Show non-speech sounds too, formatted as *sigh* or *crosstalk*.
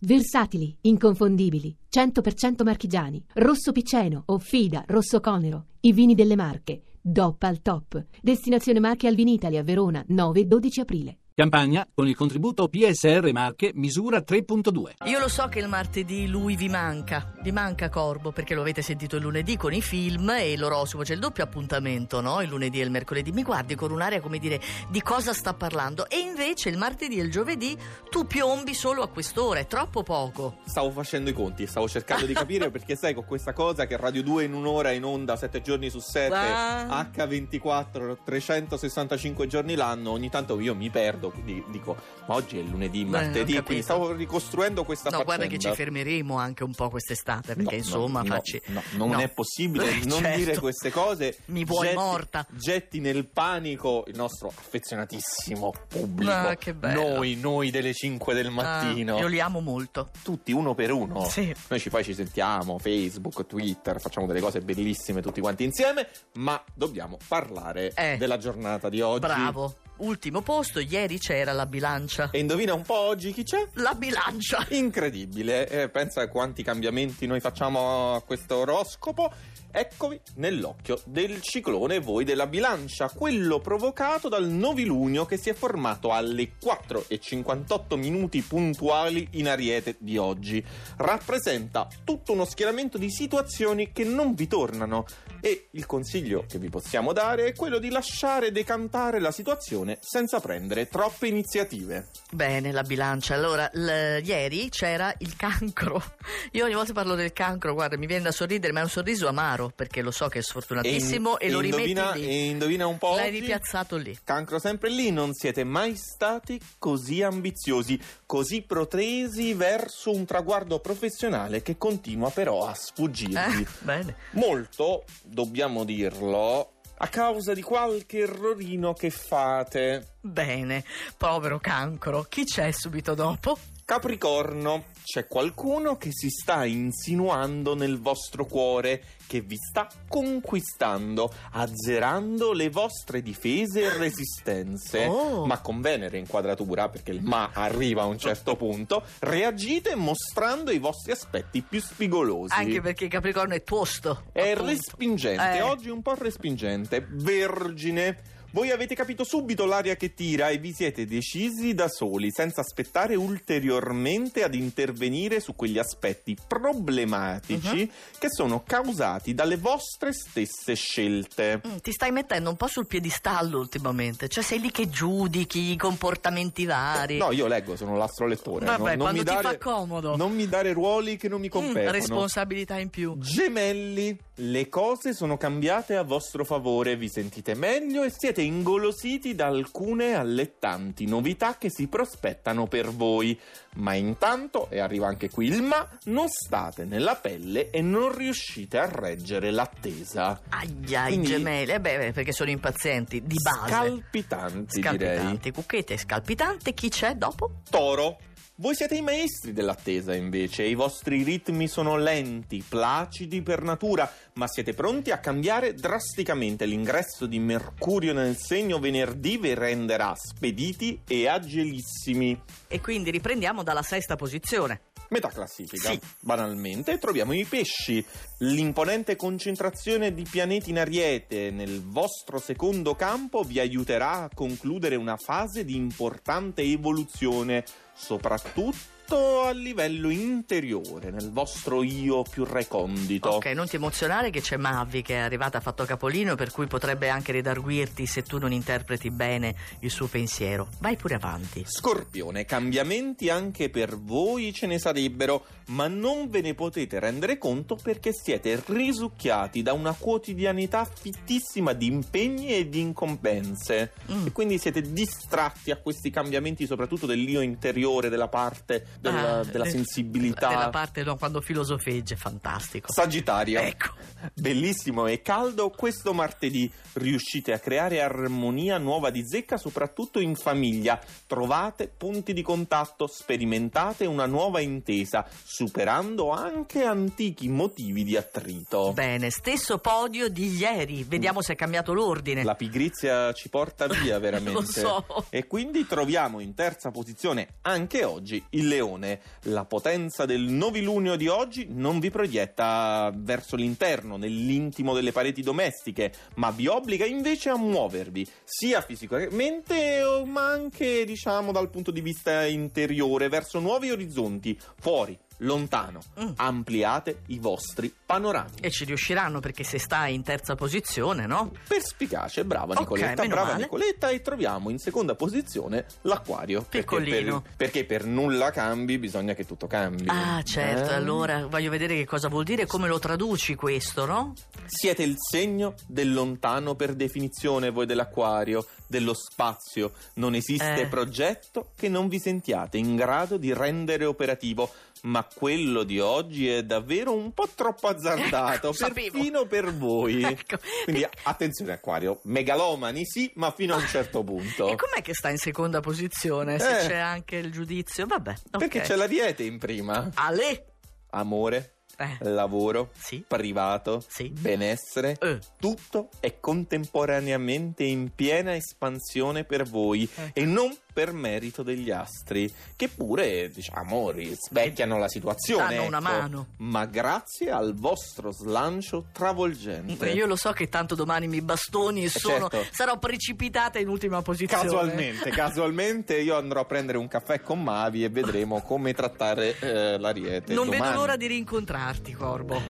Versatili, inconfondibili, 100% marchigiani, rosso piceno, Offida, rosso conero, i vini delle Marche, DOP al top. Destinazione Marche al Vinitalia, Verona, 9-12 aprile. Campagna con il contributo PSR Marche misura 3.2. Io lo so che il martedì lui vi manca, vi manca Corbo, perché lo avete sentito il lunedì con i film e l'oroscopo, c'è il doppio appuntamento, no? Il lunedì e il mercoledì. Mi guardi con un'aria come dire di cosa sta parlando e invece il martedì e il giovedì tu piombi solo a quest'ora, è troppo poco. Stavo facendo i conti, stavo cercando di capire *laughs* perché sai con questa cosa che Radio 2 in un'ora in onda 7 giorni su 7, Ah. H24, 365 giorni l'anno, ogni tanto io mi perdo, quindi dico ma oggi è lunedì, Beh, martedì, capito. quindi stavo ricostruendo questa No, guarda faccenda. che ci fermeremo anche un po' quest'estate, perché No, insomma no, facci... no, no, non No. è possibile Eh, *laughs* non certo. dire queste cose. Mi vuoi Getti- morta. Getti nel panico il nostro affezionatissimo pubblico. Ah, che bello. Noi, noi delle 5 del mattino. Ah, io li amo molto. Tutti uno per uno. Sì. Noi ci poi ci sentiamo, Facebook, Twitter, facciamo delle cose bellissime tutti quanti insieme, ma dobbiamo parlare Eh. della giornata di oggi. Bravo. Ultimo posto, ieri c'era la bilancia. E indovina un po' oggi chi c'è? La bilancia! Incredibile, eh, pensa a quanti cambiamenti noi facciamo a questo oroscopo. Eccovi nell'occhio del ciclone voi della bilancia, quello provocato dal novilunio che si è formato alle 4 e 58 minuti puntuali in ariete di oggi. Rappresenta tutto uno schieramento di situazioni che non vi tornano e il consiglio che vi possiamo dare è quello di lasciare decantare la situazione senza prendere troppe iniziative. Bene, la bilancia. Allora, l- ieri c'era il cancro. *laughs* Io ogni volta parlo del cancro, guarda, mi viene da sorridere, ma è un sorriso amaro, perché lo so che è sfortunatissimo e, lo rimetti indovina, lì. e indovina un po' L'hai oggi? ripiazzato lì. Cancro sempre lì, non siete mai stati così ambiziosi, così protesi verso un traguardo professionale che continua però a sfuggirvi. Eh, bene. Molto, dobbiamo dirlo, a causa di qualche errorino che fate. Bene, povero cancro. Chi c'è subito dopo? Capricorno, c'è qualcuno che si sta insinuando nel vostro cuore, che vi sta conquistando, azzerando le vostre difese e resistenze. Oh. Ma con Venere in quadratura, perché il ma arriva a un certo punto, reagite mostrando i vostri aspetti più spigolosi. Anche perché Capricorno è tosto. È appunto. respingente, Eh. oggi un po' respingente. Vergine. Voi avete capito subito l'aria che tira e vi siete decisi da soli, senza aspettare ulteriormente ad intervenire su quegli aspetti problematici Mhm. che sono causati dalle vostre stesse scelte. Mm, Ti stai mettendo un po' sul piedistallo ultimamente, cioè sei lì che giudichi i comportamenti vari. No, io leggo, sono l'astrolettore. Vabbè, non, non quando ti dare, fa comodo. Non mi dare ruoli che non mi Mm, competono. responsabilità in più. Gemelli, le cose sono cambiate a vostro favore, vi sentite meglio e siete ingolositi da alcune allettanti novità che si prospettano per voi. Ma intanto, e arriva anche qui il ma, non state nella pelle e non riuscite a reggere l'attesa. Aia, i gemelli, eh beh, perché sono impazienti, di base. Scalpitanti, direi. Scalpitanti, cucchette scalpitante, chi c'è dopo? Toro. Voi siete i maestri dell'attesa invece, i vostri ritmi sono lenti, placidi per natura, ma siete pronti a cambiare drasticamente. L'ingresso di Mercurio nel segno venerdì vi renderà spediti e agilissimi. E quindi riprendiamo dalla sesta posizione. Metà classifica, Sì. banalmente, troviamo i pesci. L'imponente concentrazione di pianeti in ariete nel vostro secondo campo vi aiuterà a concludere una fase di importante evoluzione, soprattutto a livello interiore, nel vostro io più recondito. Ok, non ti emozionare che c'è Mavi che è arrivata, ha fatto capolino, per cui potrebbe anche redarguirti se tu non interpreti bene il suo pensiero. Vai pure avanti. Scorpione, cambiamenti anche per voi ce ne sarebbero, ma non ve ne potete rendere conto perché siete risucchiati da una quotidianità fittissima di impegni e di incombenze. Mm. E quindi siete distratti a questi cambiamenti, soprattutto dell'io interiore, della parte della, Ah, della le- sensibilità. Della parte no, quando filosofeggia, fantastico. Sagittario. Ecco. Bellissimo e caldo questo martedì. Riuscite a creare armonia nuova di zecca, soprattutto in famiglia. Trovate punti di contatto, sperimentate una nuova intesa, superando anche antichi motivi di attrito. Bene, stesso podio di ieri. Vediamo se è cambiato l'ordine. La pigrizia ci porta via *laughs* veramente. Lo so. E quindi troviamo in terza posizione anche oggi il leone. Attenzione, la potenza del novilunio di oggi non vi proietta verso l'interno, nell'intimo delle pareti domestiche, ma vi obbliga invece a muovervi, sia fisicamente ma anche, diciamo, dal punto di vista interiore, verso nuovi orizzonti, fuori, lontano. Mm. Ampliate i vostri panorami. E ci riusciranno perché se stai in terza posizione, no? Perspicace, brava Nicoletta, meno brava male. Nicoletta e troviamo in seconda posizione l'acquario. Perché Piccolino. per, perché per nulla cambi bisogna che tutto cambi. Ah, certo, Eh? allora voglio vedere che cosa vuol dire e come lo traduci questo, no? Siete il segno del lontano per definizione voi dell'acquario, dello spazio. Non esiste Eh. progetto che non vi sentiate in grado di rendere operativo. Ma quello di oggi è davvero un po' troppo azzardato, Ecco, *laughs* sapevo. perfino per voi. *laughs* Ecco. Quindi attenzione acquario, megalomani sì, ma fino a un certo punto. E com'è che sta in seconda posizione? Se Eh. c'è anche il giudizio, vabbè. ok. Perché c'è la diete in prima. Ale! Amore, Eh, lavoro, sì. privato, Sì. benessere. Eh. Tutto è contemporaneamente in piena espansione per voi Ecco. e non per merito degli astri, che pure, diciamo, rispecchiano la situazione. Danno una ecco, mano. Ma grazie al vostro slancio travolgente. Io lo so che tanto domani mi bastoni e sono, certo. sarò precipitata in ultima posizione. Casualmente, casualmente io andrò a prendere un caffè con Mavi e vedremo come trattare eh, l'ariete. Non vedo domani. l'ora di rincontrarti, Corbo.